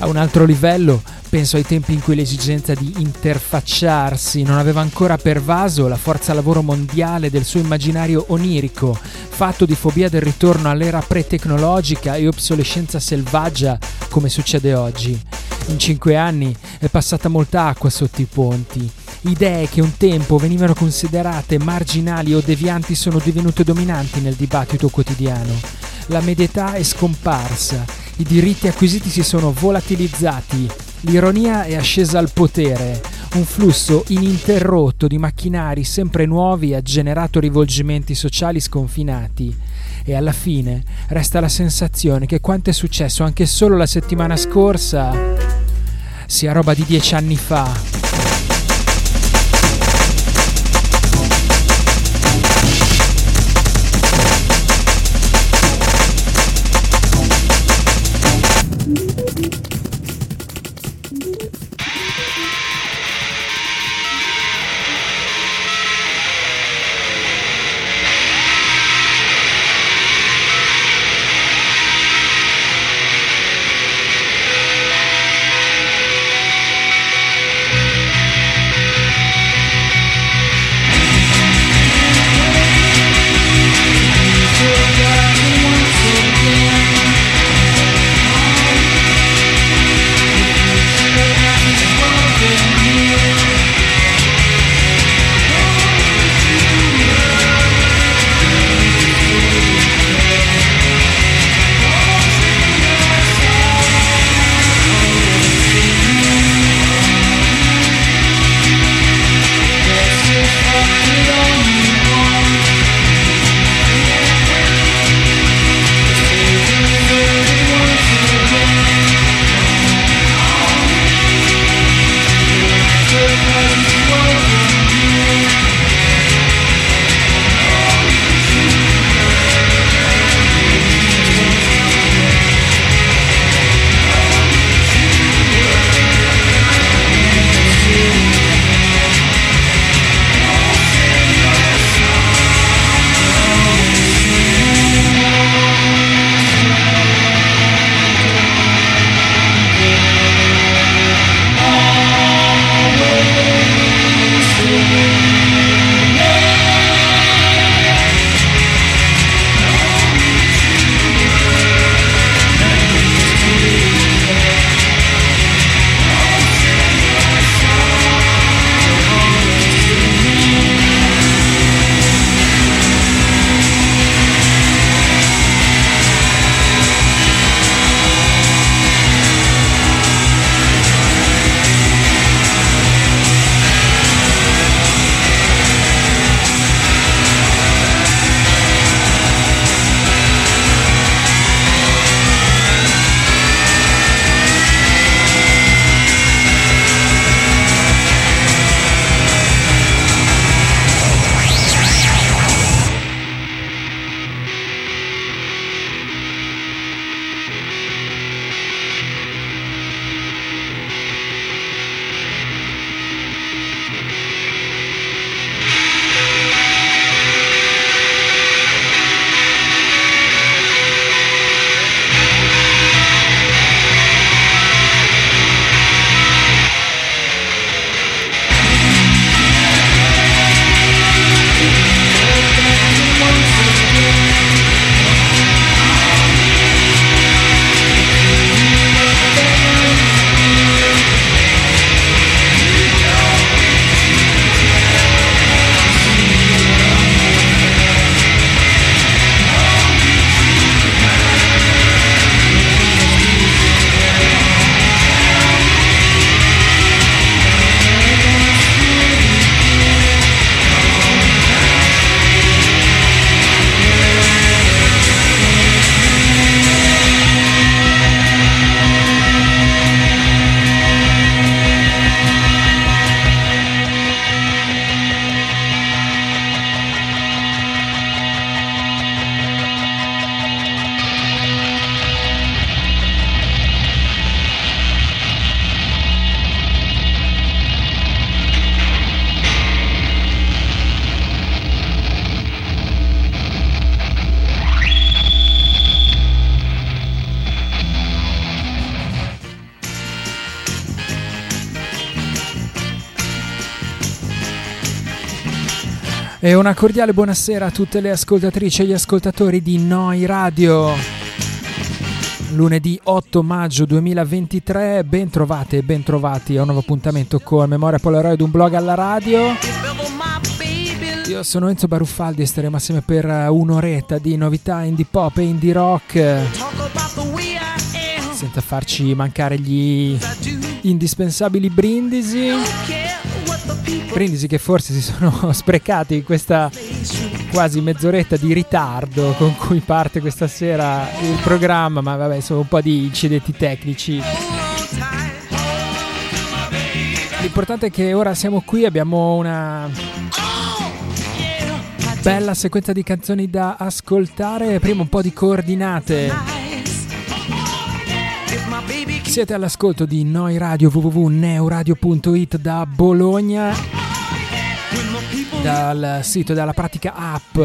A un altro livello, penso ai tempi in cui l'esigenza di interfacciarsi non aveva ancora pervaso la forza lavoro mondiale del suo immaginario onirico, fatto di fobia del ritorno all'era pre-tecnologica e obsolescenza selvaggia come succede oggi. In cinque anni è passata molta acqua sotto i ponti. Idee che un tempo venivano considerate marginali o devianti sono divenute dominanti nel dibattito quotidiano. La medietà è scomparsa, i diritti acquisiti si sono volatilizzati, l'ironia è ascesa al potere, un flusso ininterrotto di macchinari sempre nuovi ha generato rivolgimenti sociali sconfinati. E alla fine resta la sensazione che quanto è successo anche solo la settimana scorsa sia roba di dieci anni fa. Una cordiale buonasera a tutte le ascoltatrici e gli ascoltatori di Noi Radio. Lunedì 8 maggio 2023, ben trovate e ben trovati a un nuovo appuntamento con Memoria Polaroid, un blog alla radio. Io sono Enzo Baruffaldi e staremo assieme per un'oretta di novità indie pop e indie rock. Senza farci mancare gli indispensabili brindisi Brindisi che forse si sono sprecati in questa quasi mezz'oretta di ritardo con cui parte questa sera il programma, ma vabbè, sono un po' di incidenti tecnici. L'importante è che ora siamo qui, abbiamo una bella sequenza di canzoni da ascoltare, prima un po' di coordinate. Siete all'ascolto di Noi Radio www.neuradio.it da Bologna dal sito della pratica app.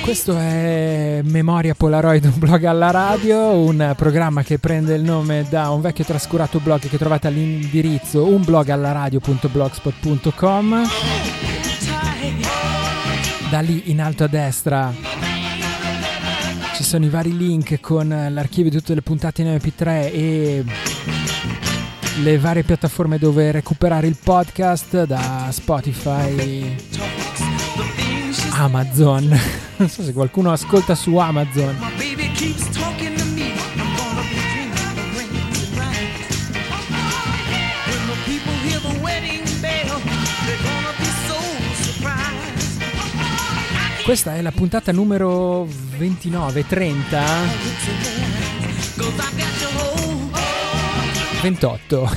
Questo è Memoria Polaroid, un blog alla radio, un programma che prende il nome da un vecchio trascurato blog che trovate all'indirizzo unblogallaradio.blogspot.com. Da lì in alto a destra ci sono i vari link con l'archivio di tutte le puntate in MP3 e le varie piattaforme dove recuperare il podcast da Spotify, Amazon. Non so se qualcuno ascolta su Amazon. Questa è la puntata numero 29-30 28.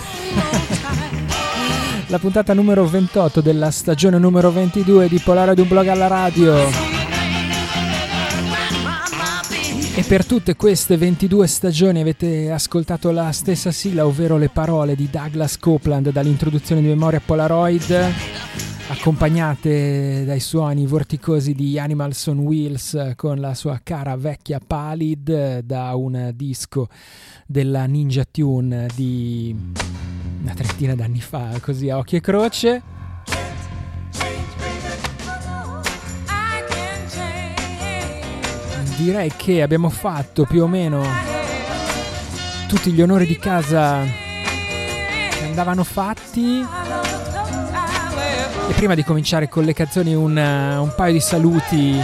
la puntata numero 28 della stagione numero 22 di Polare di un blog alla radio. E per tutte queste 22 stagioni avete ascoltato la stessa sigla, ovvero le parole di Douglas Copeland dall'introduzione di Memoria Polaroid, accompagnate dai suoni vorticosi di Animals on Wheels con la sua cara vecchia Palid da un disco della Ninja Tune di una trentina d'anni fa, così a occhio e croce. Direi che abbiamo fatto più o meno tutti gli onori di casa che andavano fatti. E prima di cominciare con le canzoni un, un paio di saluti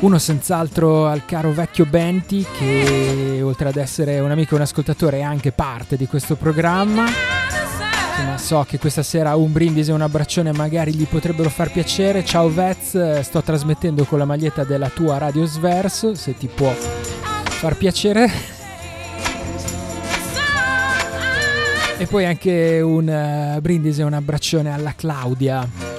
uno senz'altro al caro vecchio Benti che oltre ad essere un amico e un ascoltatore è anche parte di questo programma. Insomma, so che questa sera un brindisi e un abbraccione magari gli potrebbero far piacere. Ciao Vez, sto trasmettendo con la maglietta della tua Radio Sverso, se ti può far piacere. E poi anche un uh, brindisi e un abbraccione alla Claudia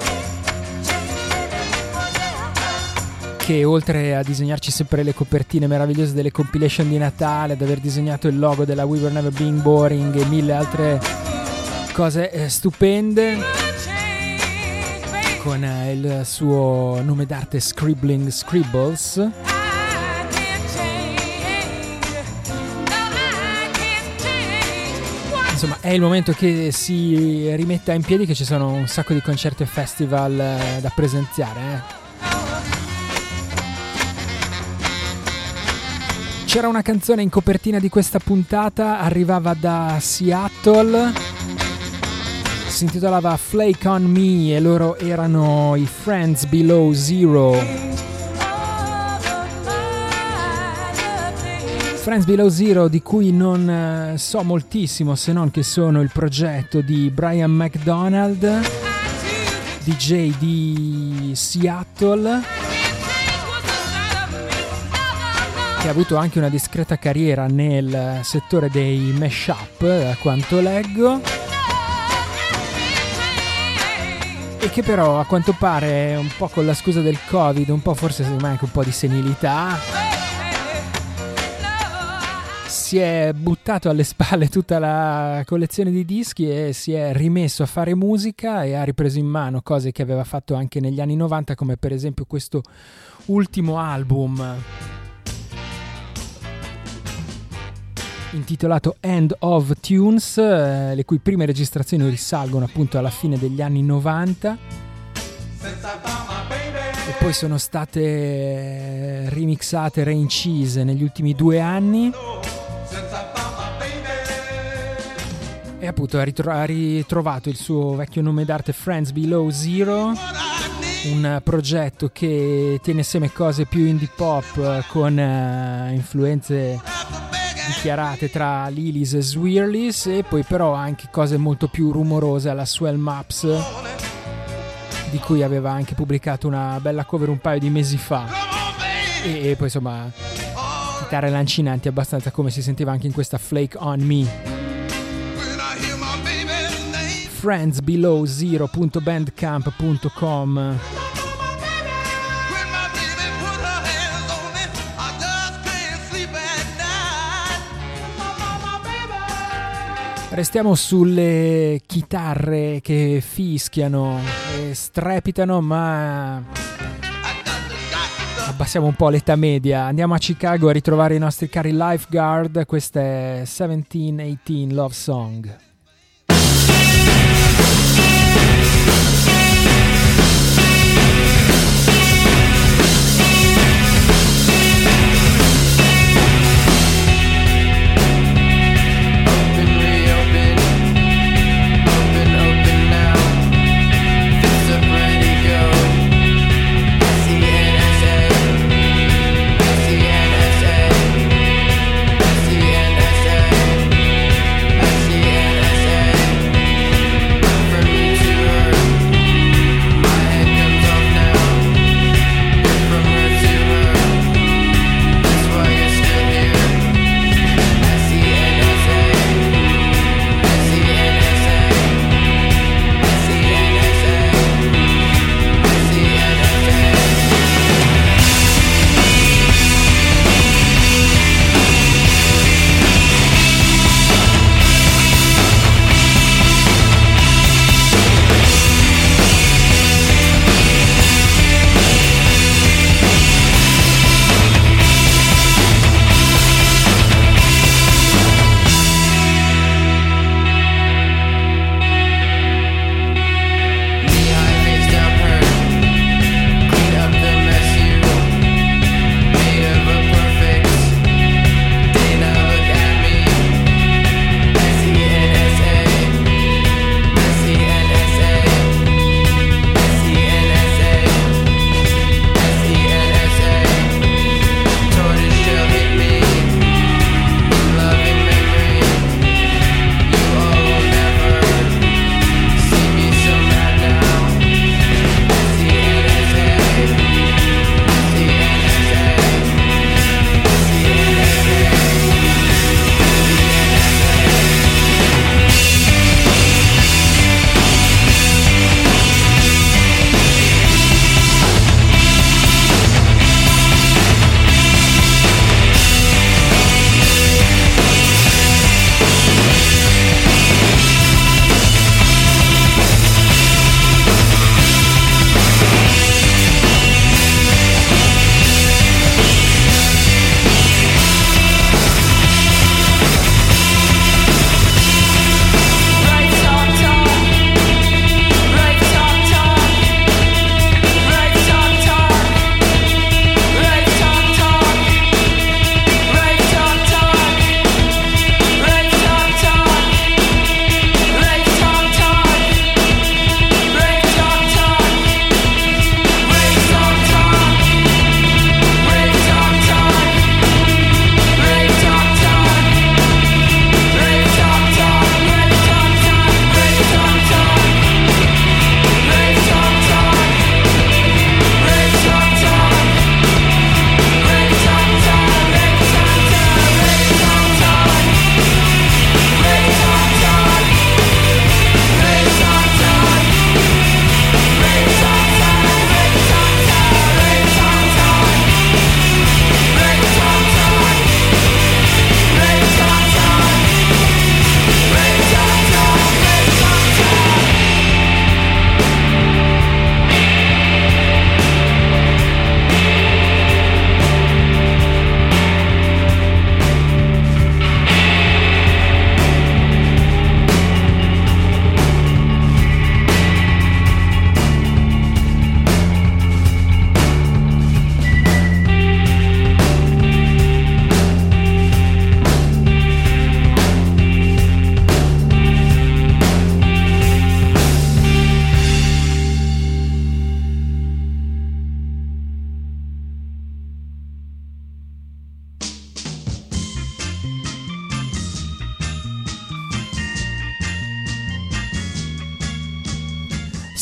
che oltre a disegnarci sempre le copertine meravigliose delle compilation di Natale, ad aver disegnato il logo della We Were Never Being Boring e mille altre cose eh, stupende, con eh, il suo nome d'arte Scribbling Scribbles. Insomma, è il momento che si rimetta in piedi, che ci sono un sacco di concerti e festival eh, da presenziare. Eh. C'era una canzone in copertina di questa puntata, arrivava da Seattle, si intitolava Flake on Me e loro erano i Friends Below Zero. Friends Below Zero di cui non eh, so moltissimo se non che sono il progetto di Brian McDonald, DJ di Seattle che ha avuto anche una discreta carriera nel settore dei mashup, a quanto leggo. E che però a quanto pare, un po' con la scusa del Covid, un po' forse anche un po' di senilità, si è buttato alle spalle tutta la collezione di dischi e si è rimesso a fare musica e ha ripreso in mano cose che aveva fatto anche negli anni 90, come per esempio questo ultimo album intitolato End of Tunes, eh, le cui prime registrazioni risalgono appunto alla fine degli anni 90 e poi sono state eh, remixate, reincise negli ultimi due anni. Appunto ha, ritro- ha ritrovato il suo vecchio nome d'arte Friends Below Zero. Un progetto che tiene assieme cose più indie pop eh, con uh, influenze dichiarate tra Lilis e Swirlies e poi però anche cose molto più rumorose alla Swell Maps di cui aveva anche pubblicato una bella cover un paio di mesi fa. E, e poi insomma chitarre lancinanti abbastanza come si sentiva anche in questa Flake on Me friendsbelowzero.bandcamp.com Restiamo sulle chitarre che fischiano e strepitano, ma abbassiamo un po' l'età media. Andiamo a Chicago a ritrovare i nostri cari lifeguard. Questa è 1718 Love Song.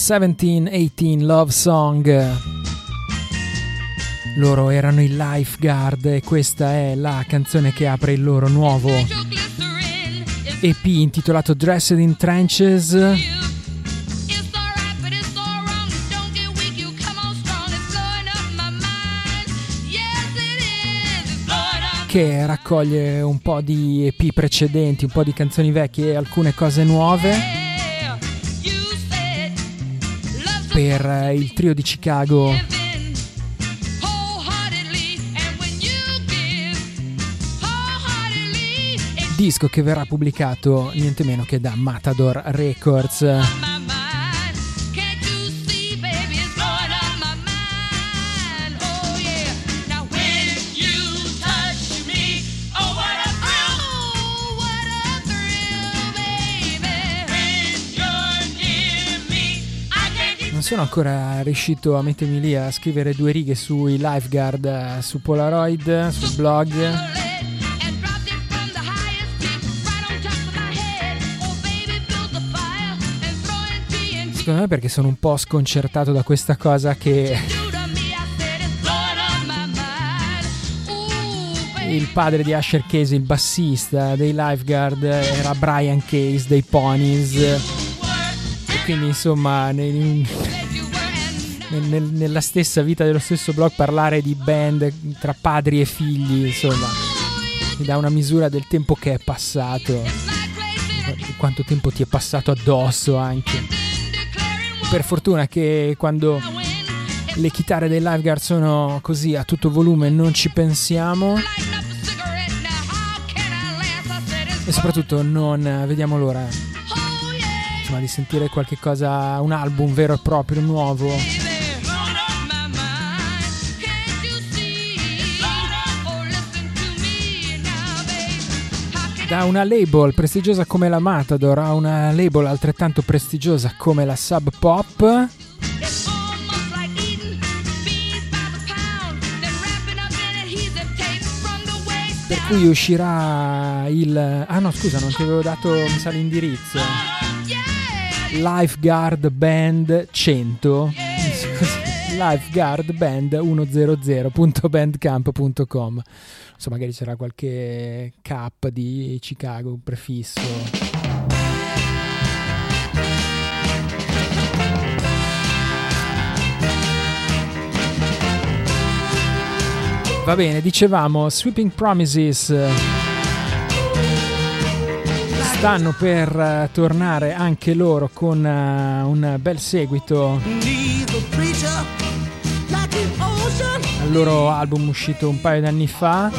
1718 Love Song. Loro erano i Lifeguard e questa è la canzone che apre il loro nuovo EP intitolato Dressed in Trenches. che raccoglie un po' di EP precedenti, un po' di canzoni vecchie e alcune cose nuove. Per il trio di Chicago. Disco che verrà pubblicato niente meno che da Matador Records. Sono ancora riuscito a mettermi lì a scrivere due righe sui lifeguard su Polaroid, sul blog. Secondo me perché sono un po' sconcertato da questa cosa che il padre di Asher Case, il bassista dei lifeguard, era Brian Case dei Ponies. E quindi insomma nei, nel, nella stessa vita dello stesso blog parlare di band tra padri e figli, insomma, mi dà una misura del tempo che è passato, di quanto tempo ti è passato addosso anche. Per fortuna che quando le chitarre dei Lifeguard sono così a tutto volume non ci pensiamo. E soprattutto non vediamo l'ora insomma, di sentire qualche cosa, un album vero e proprio, nuovo. Da una label prestigiosa come la Matador a una label altrettanto prestigiosa come la Sub Pop. Per cui uscirà il... Ah no scusa non ti avevo dato mi sa l'indirizzo. Lifeguard Band 100. Lifeguard Band 100.bandcamp.com so, magari c'era qualche cap di Chicago, prefisso. Va bene, dicevamo Sweeping Promises stanno per uh, tornare anche loro con uh, un bel seguito loro album uscito un paio d'anni fa.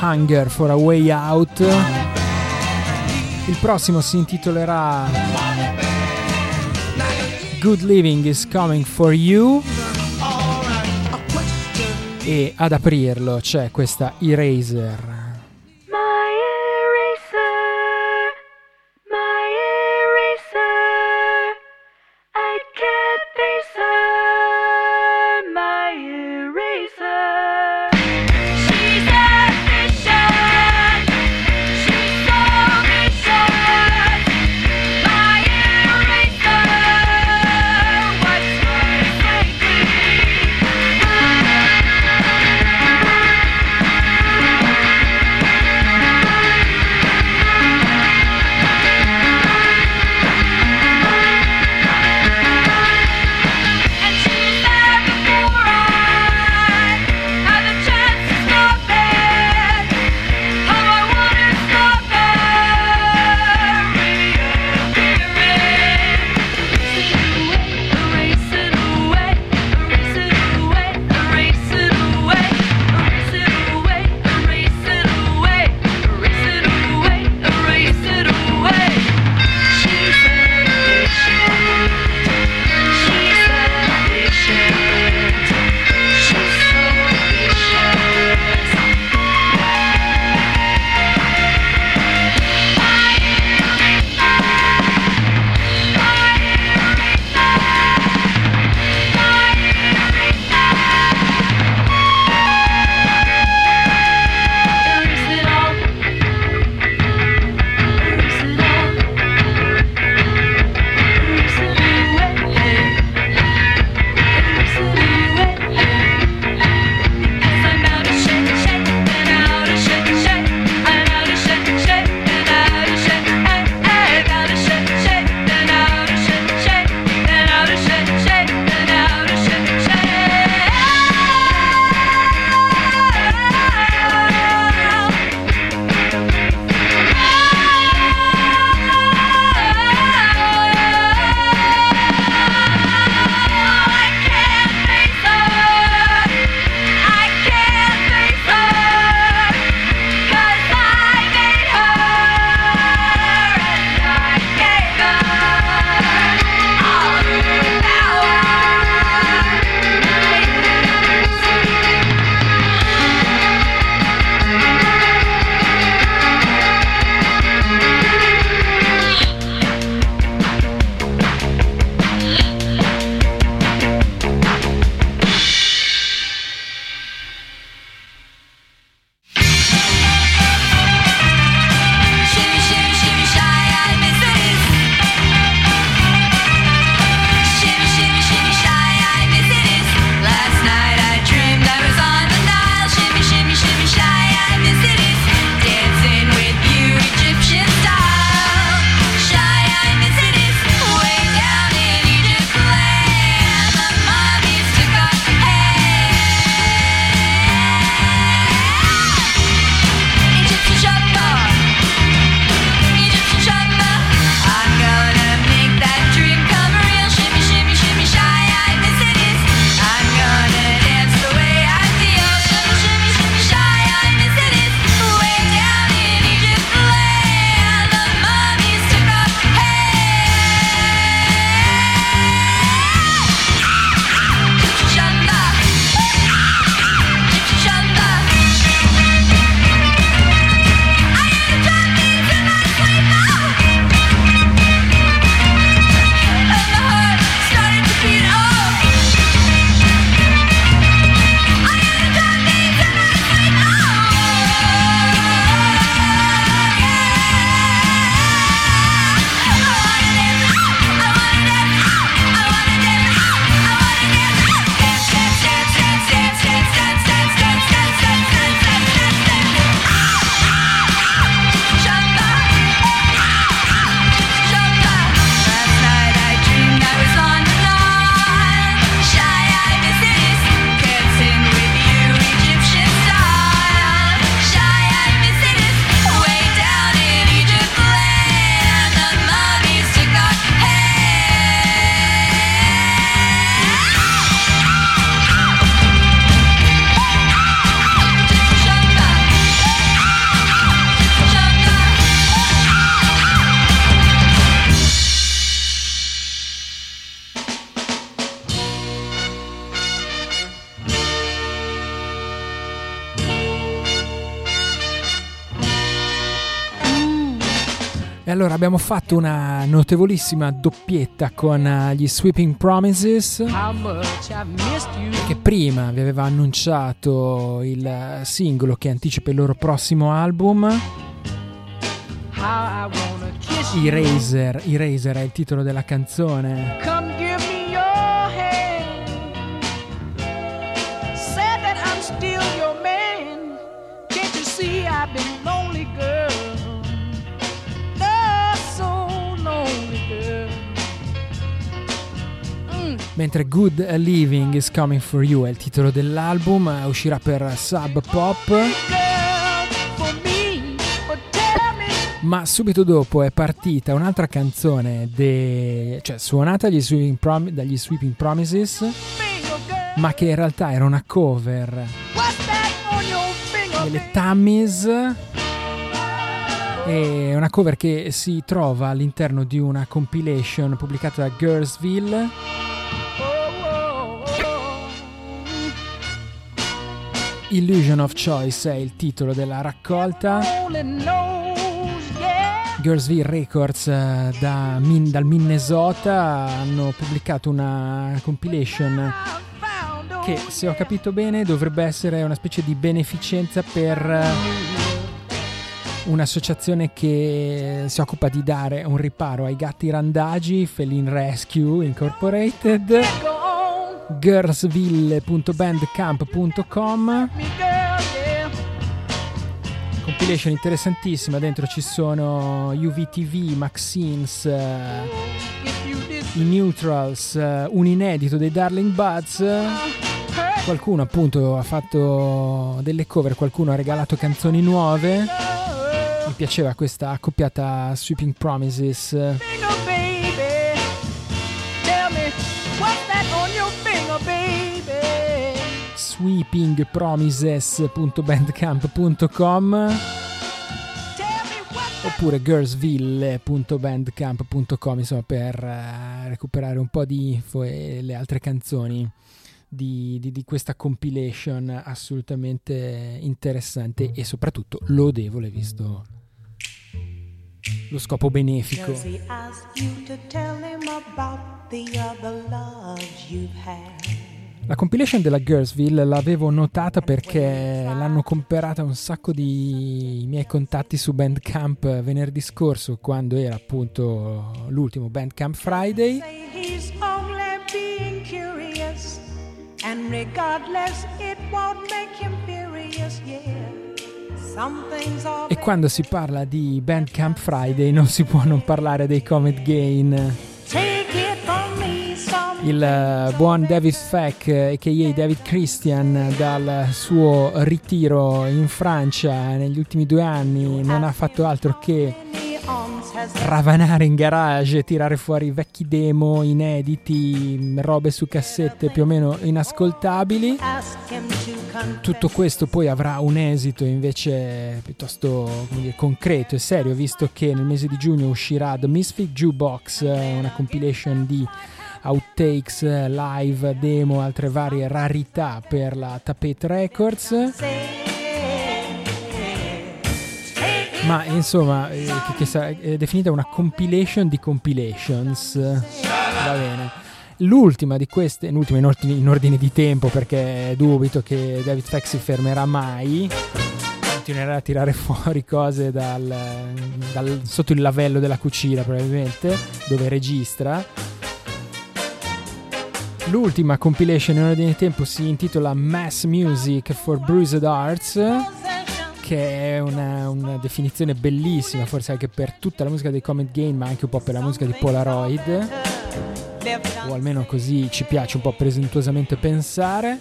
Hunger for a Way Out. Il prossimo si intitolerà Good Living is Coming for You. E ad aprirlo c'è questa Eraser. Allora abbiamo fatto una notevolissima doppietta con uh, gli Sweeping Promises che prima vi aveva annunciato il singolo che anticipa il loro prossimo album. Eraser, Eraser è il titolo della canzone. Mentre Good Living is Coming for You è il titolo dell'album, uscirà per Sub Pop. Ma subito dopo è partita un'altra canzone, de... cioè suonata dagli Sweeping, Prom... dagli Sweeping Promises, ma che in realtà era una cover delle Tammies. È una cover che si trova all'interno di una compilation pubblicata da Girlsville Illusion of Choice è il titolo della raccolta. Girlsville Records eh, da Min, dal Minnesota hanno pubblicato una compilation che, se ho capito bene, dovrebbe essere una specie di beneficenza per eh, un'associazione che si occupa di dare un riparo ai gatti randagi, Feline Rescue Incorporated girlsville.bandcamp.com compilation interessantissima dentro ci sono UVTV, Maxines uh, i Neutrals uh, un inedito dei Darling Buds. Qualcuno appunto ha fatto delle cover qualcuno ha regalato canzoni nuove. Mi piaceva questa accoppiata Sweeping Promises sweepingpromises.bandcamp.com oppure girlsville.bandcamp.com insomma per uh, recuperare un po' di info e le altre canzoni di, di, di, questa compilation assolutamente interessante e soprattutto lodevole visto lo scopo benefico. La compilation della Girlsville l'avevo notata perché l'hanno comprata un sacco di miei contatti su Bandcamp venerdì scorso quando era appunto l'ultimo Bandcamp Friday. E quando si parla di Bandcamp Friday non si può non parlare dei Comet Gain il eh, buon David Feck, a.k.a. David Christian, dal suo ritiro in Francia negli ultimi due anni non ha fatto altro che ravanare in garage, tirare fuori vecchi demo inediti, robe su cassette più o meno inascoltabili. Tutto questo poi avrà un esito invece piuttosto dire, concreto e serio, visto che nel mese di giugno uscirà The Misfit Jukebox, una compilation di outtakes, live, demo, altre varie rarità per la Tapete Records. Ma insomma, eh, che, che è definita una compilation di compilations. Va bene. L'ultima di queste, l'ultima in ordine, in ordine di tempo perché dubito che David Feck si fermerà mai continuerà a tirare fuori cose dal, dal, sotto il lavello della cucina probabilmente dove registra L'ultima compilation in ordine di tempo si intitola Mass Music for Bruised Arts, che è una, una, definizione bellissima, forse anche per tutta la musica dei Comet Game, ma anche un po' per la musica di Polaroid. O almeno così ci piace un po' presuntuosamente pensare.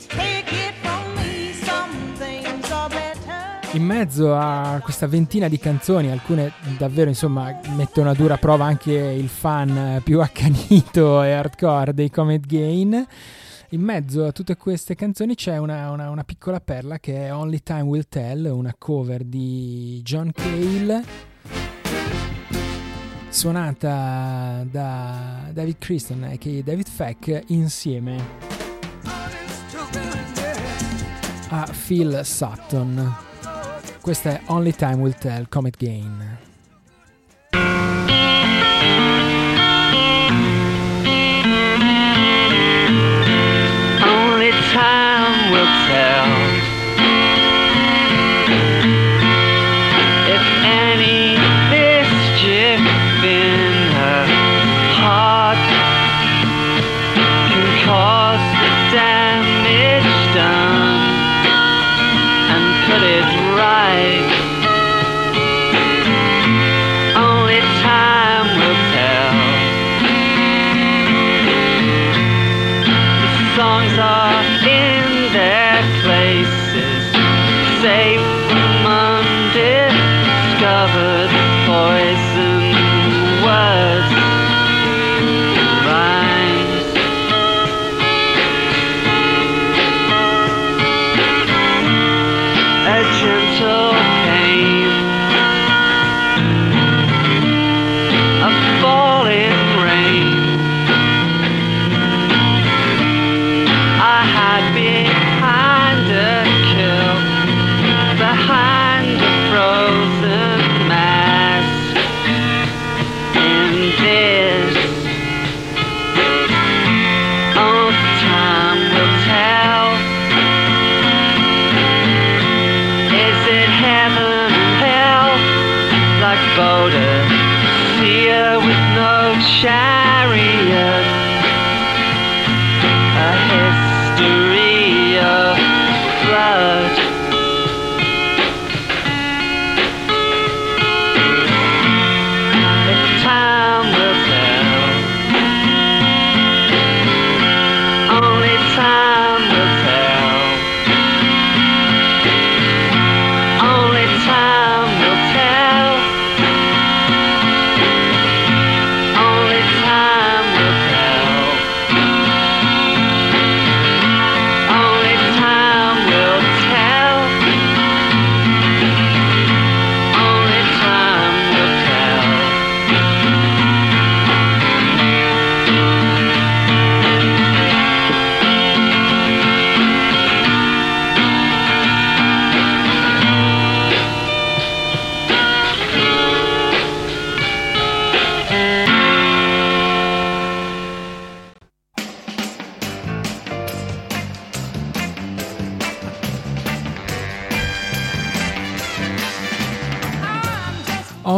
In mezzo a questa ventina di canzoni, alcune davvero insomma mettono a dura prova anche il fan più accanito e hardcore dei Comet Gain. In mezzo a tutte queste canzoni c'è una, una, una piccola perla che è Only Time Will Tell, una cover di John Cale suonata da David Christian e David Feck insieme a Phil Sutton. Questa è Only Time Will Tell Comet Gain.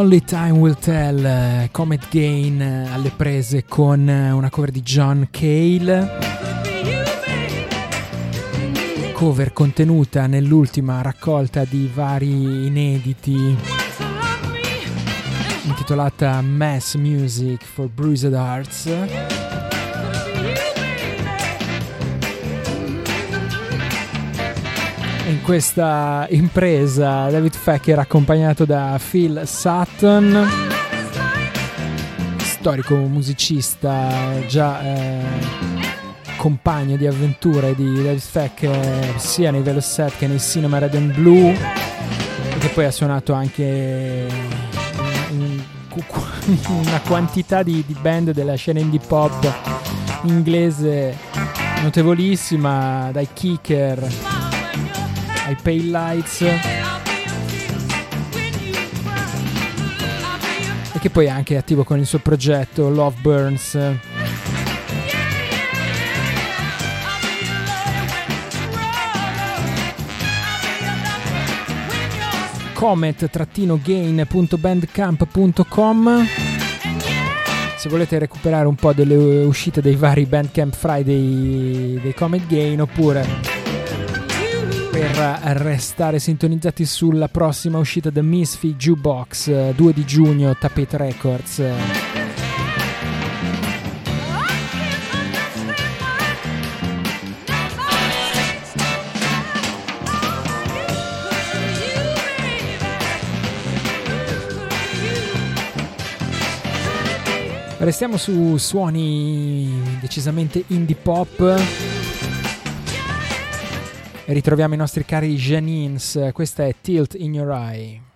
Only Time Will Tell, uh, Comet Gain uh, alle prese con uh, una cover di John Cale. Cover contenuta nell'ultima raccolta di vari inediti intitolata Mass Music for Bruised Hearts. In questa impresa. David Feck era accompagnato da Phil Sutton, storico musicista, già eh, compagno di avventure di David Feck eh, sia nei Velocet che nei Cinema Red and Blue, che poi ha suonato anche in, in, una quantità di, di band della scena indie pop inglese notevolissima, dai Kicker ai Pale Lights e che poi è anche attivo con il suo progetto Love Burns. comet-gain.bandcamp.com se volete recuperare un po' delle uscite dei vari Bandcamp Friday dei Comet Gain oppure restare sintonizzati sulla prossima uscita The Misfit Jukebox 2 di giugno Tapete Records. Restiamo su suoni decisamente indie pop ritroviamo i nostri cari Janins, questa è Tilt in Your Eye.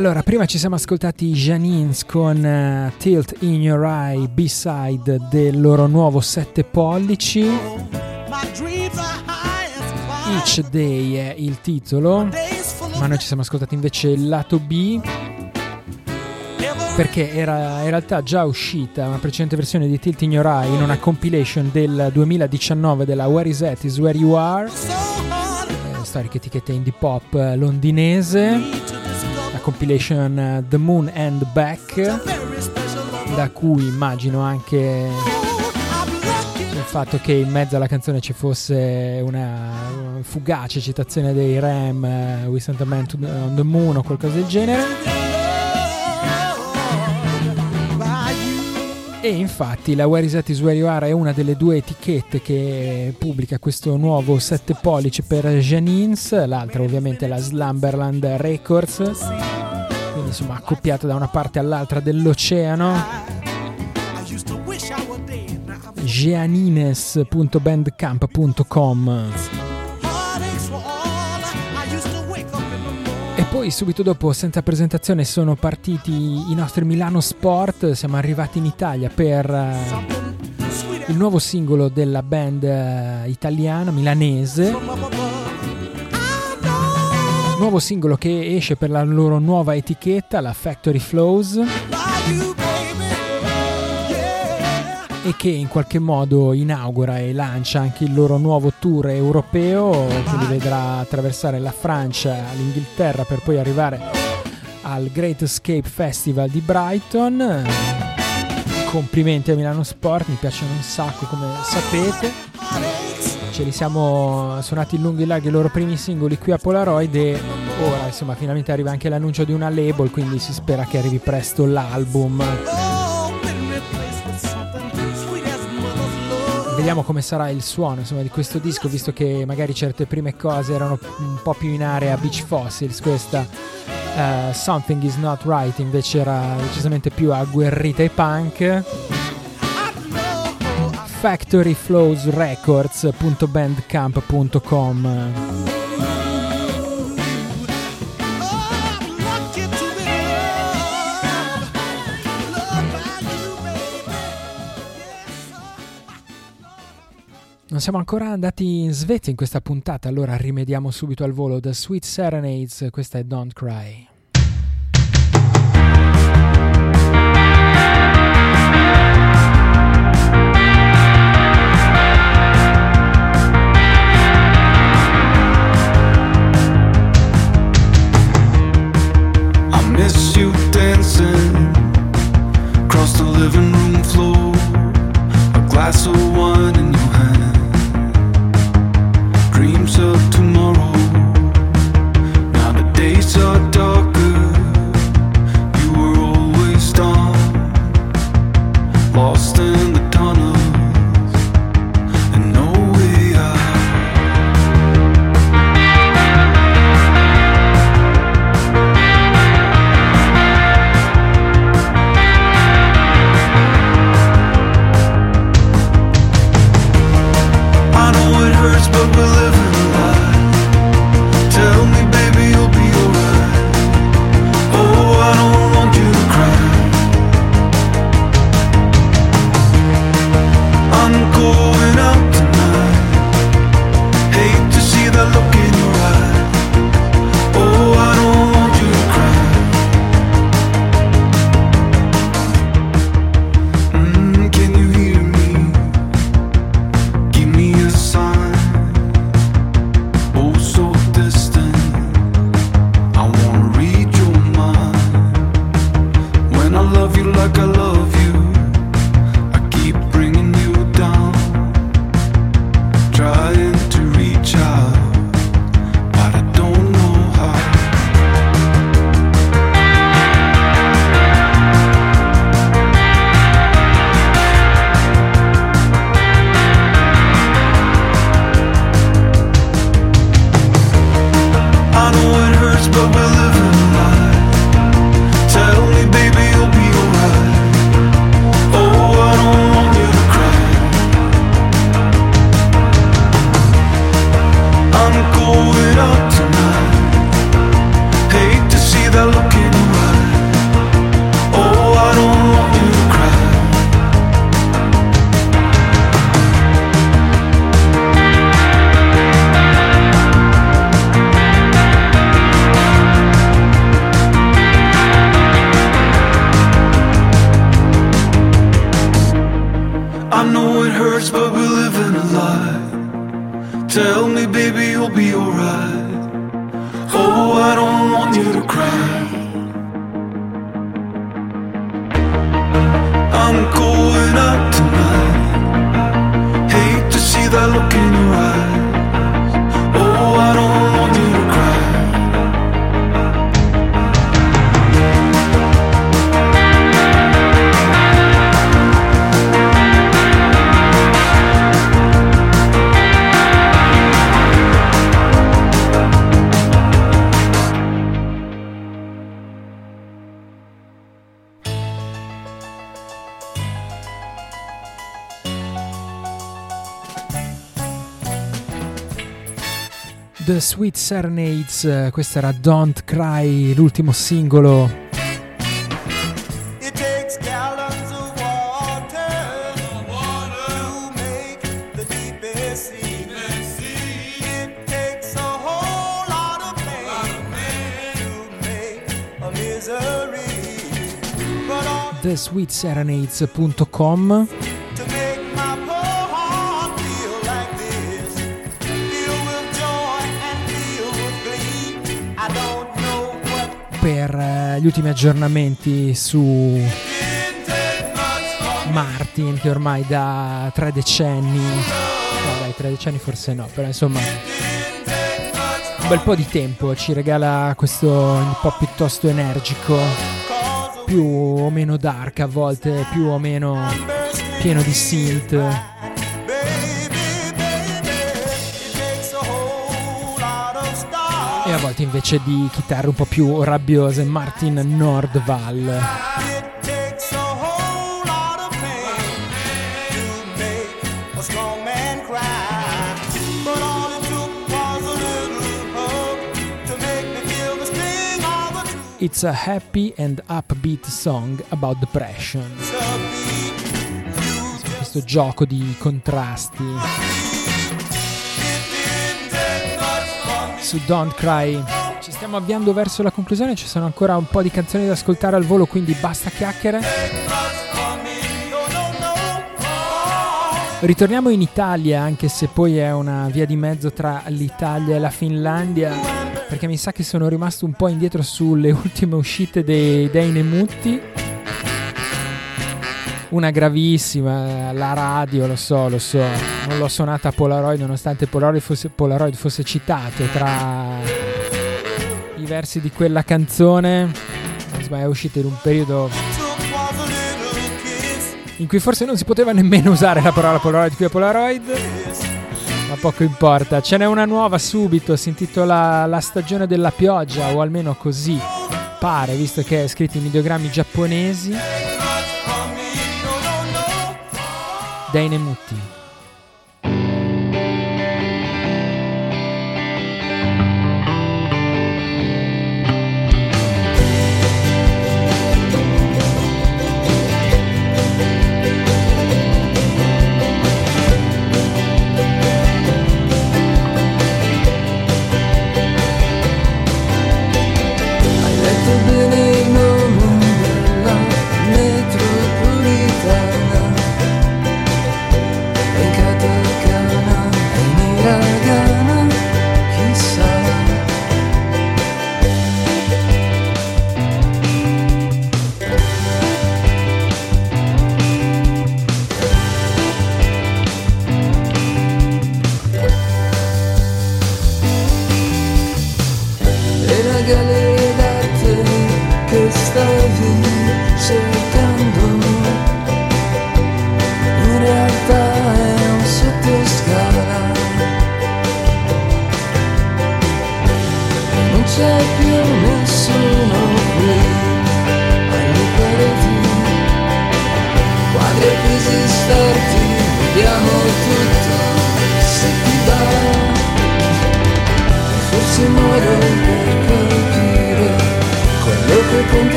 Allora, prima ci siamo ascoltati Janins con eh, Tilt in Your Eye B-side del loro nuovo 7 pollici. Each Day è il titolo, ma noi ci siamo ascoltati invece il lato B perché era in realtà già uscita una precedente versione di Tilt in Your Eye in una compilation del 2019 della Where Is At Is Where You Are, eh, storica etichetta indie pop eh, londinese compilation eh, The Moon and Back, da cui immagino anche il fatto che in mezzo alla canzone ci fosse una fugace citazione dei Ram, eh, We Sent a Man to on the Moon o qualcosa del genere. E infatti la Where Is At Is Where You Are è una delle due etichette che pubblica questo nuovo 7 pollici per Janins, l'altra ovviamente è la Slumberland Records, quindi insomma accoppiata da una parte all'altra dell'oceano. Jeanines.bandcamp.com poi subito dopo, senza presentazione, sono partiti i nostri Milano Sport. Siamo arrivati in Italia per eh, il nuovo singolo della band eh, italiana, milanese. Nuovo singolo che esce per la loro nuova etichetta, la Factory Flows. E che in qualche modo inaugura e lancia anche il loro nuovo tour europeo, che li vedrà attraversare la Francia, l'Inghilterra per poi arrivare al Great Escape Festival di Brighton. Complimenti a Milano Sport, mi piacciono un sacco come sapete. Ce li siamo suonati in lungo e i loro primi singoli qui a Polaroid e ora insomma finalmente arriva anche l'annuncio di una label, quindi si spera che arrivi presto l'album. Vediamo come sarà il suono insomma, di questo disco, visto che magari certe prime cose erano un po' più in area Beach Fossils, questa uh, Something Is Not Right invece era decisamente più agguerrita ai punk. factoryflowsrecords.bandcamp.com Non siamo ancora andati in Svezia in questa puntata, allora rimediamo subito al volo The Sweet Serenades, questa è Don't Cry. miss you dancing across the living room floor. A glass of wine in your. Dreams of tomorrow. Now the days are darker. You were always gone. Lost The Sweet Serenades, questa era Don't Cry, l'ultimo singolo. It gli ultimi aggiornamenti su Martin che ormai da tre decenni, no dai tre decenni forse no, però insomma un bel po' di tempo ci regala questo un po' piuttosto energico, più o meno dark a volte, più o meno pieno di synth. E a volte invece di chitarre un po' più rabbiose Martin Nordval. It's a happy and upbeat song about depression. Questo gioco di contrasti. Su Don't Cry ci stiamo avviando verso la conclusione, ci sono ancora un po' di canzoni da ascoltare al volo, quindi basta chiacchiere. Ritorniamo in Italia, anche se poi è una via di mezzo tra l'Italia e la Finlandia, perché mi sa che sono rimasto un po' indietro sulle ultime uscite dei, dei Nemutti. Una gravissima, la radio, lo so, lo so, non l'ho suonata a Polaroid nonostante Polaroid fosse, Polaroid fosse citato tra i versi di quella canzone. Insomma, è uscita in un periodo in cui forse non si poteva nemmeno usare la parola Polaroid qui a Polaroid. Ma poco importa, ce n'è una nuova subito, si intitola La stagione della pioggia, o almeno così pare, visto che è scritto in ideogrammi giapponesi. Dai Nemutti.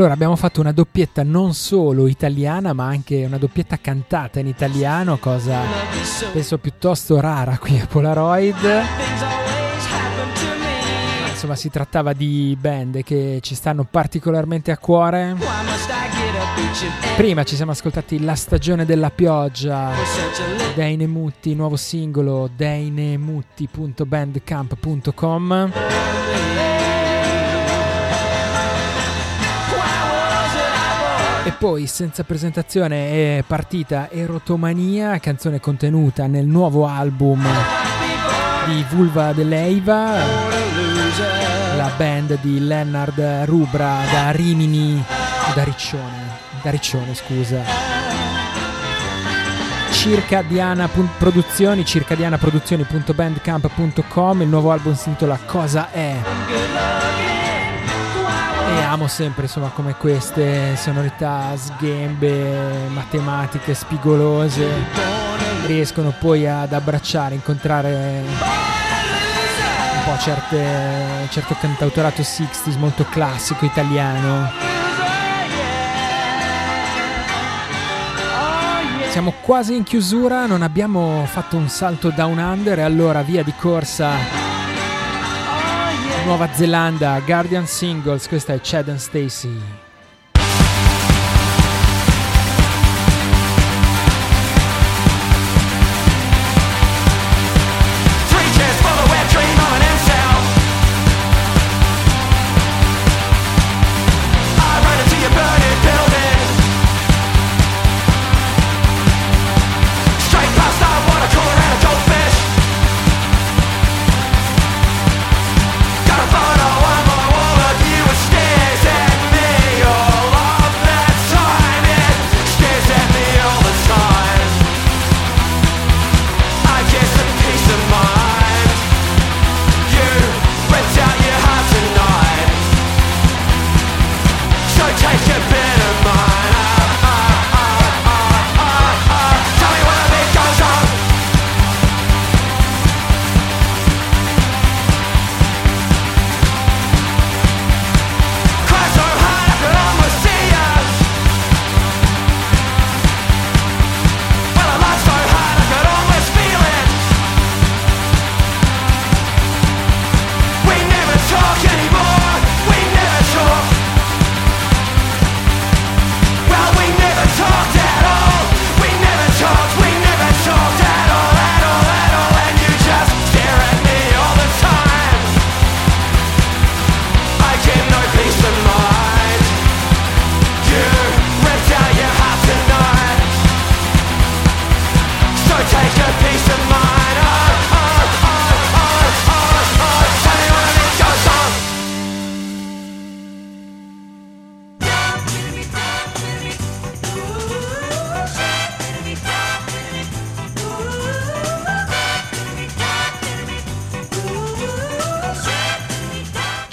Allora abbiamo fatto una doppietta non solo italiana ma anche una doppietta cantata in italiano, cosa penso piuttosto rara qui a Polaroid. Insomma si trattava di band che ci stanno particolarmente a cuore. Prima ci siamo ascoltati La stagione della pioggia, Deine Mutti, nuovo singolo deinemutti.bandcamp.com. E poi, senza presentazione, è partita Erotomania, canzone contenuta nel nuovo album di Vulva dell'Eiva, la band di Lennart Rubra da Rimini, da Riccione, da Riccione scusa. Circadiana Pu- Produzioni, circadianaproduzioni.bandcamp.com, il nuovo album si intitola Cosa è? E amo sempre insomma come queste sonorità sghembe, matematiche, spigolose riescono poi ad abbracciare, incontrare un po' certe, certo cantautorato 60s molto classico italiano. Siamo quasi in chiusura, non abbiamo fatto un salto down under e allora via di corsa Nuova Zelanda, Guardian Singles, questa è Chad and Stacy.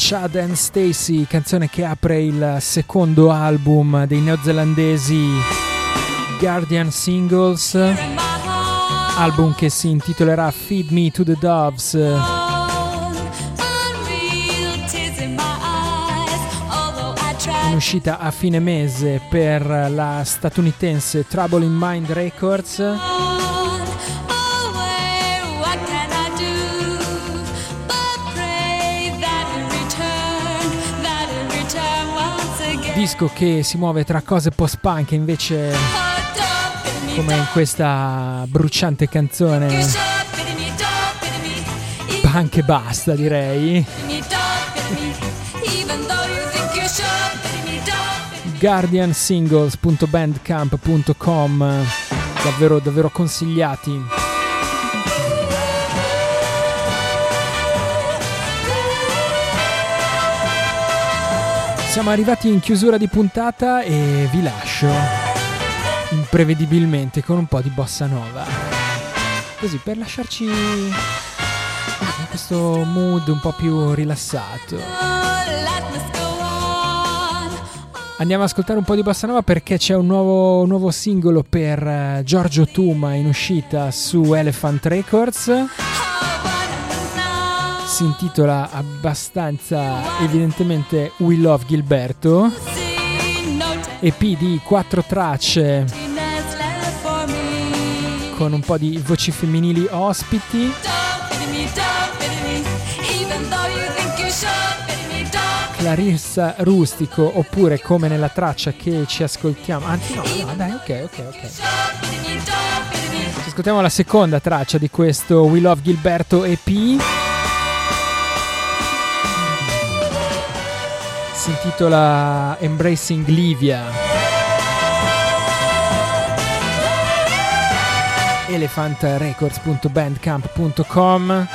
Chad and Stacy, canzone che apre il secondo album dei neozelandesi Guardian Singles, album che si intitolerà Feed Me to the Doves. in uscita a fine mese per la statunitense Trouble in Mind Records. Disco che si muove tra cose post-punk e invece come in questa bruciante canzone punk e basta direi. guardiansingles.bandcamp.com davvero davvero consigliati siamo arrivati in chiusura di puntata e vi lascio imprevedibilmente con un po' di bossa nova così per lasciarci in questo mood un po' più rilassato Andiamo ad ascoltare un po' di bossa nova perché c'è un nuovo, un nuovo singolo per eh, Giorgio Tuma in uscita su Elephant Records. Si intitola abbastanza evidentemente We Love Gilberto. EP di quattro tracce con un po' di voci femminili ospiti. Clarissa Rustico oppure come nella traccia che ci ascoltiamo anzi no, no dai ok ok ok ci ascoltiamo la seconda traccia di questo We Love Gilberto EP si intitola Embracing Livia elephantrecords.bandcamp.com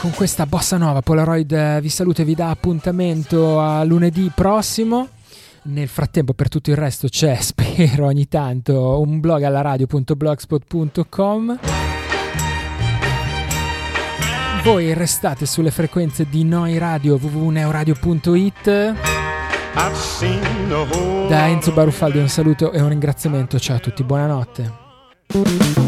Con questa bossa nuova Polaroid eh, vi saluta e vi dà appuntamento a lunedì prossimo. Nel frattempo per tutto il resto c'è, spero ogni tanto, un blog alla radio.blogspot.com. Voi restate sulle frequenze di Noi Radio www.neoradio.it. Da Enzo Baruffaldi un saluto e un ringraziamento. Ciao a tutti, buonanotte.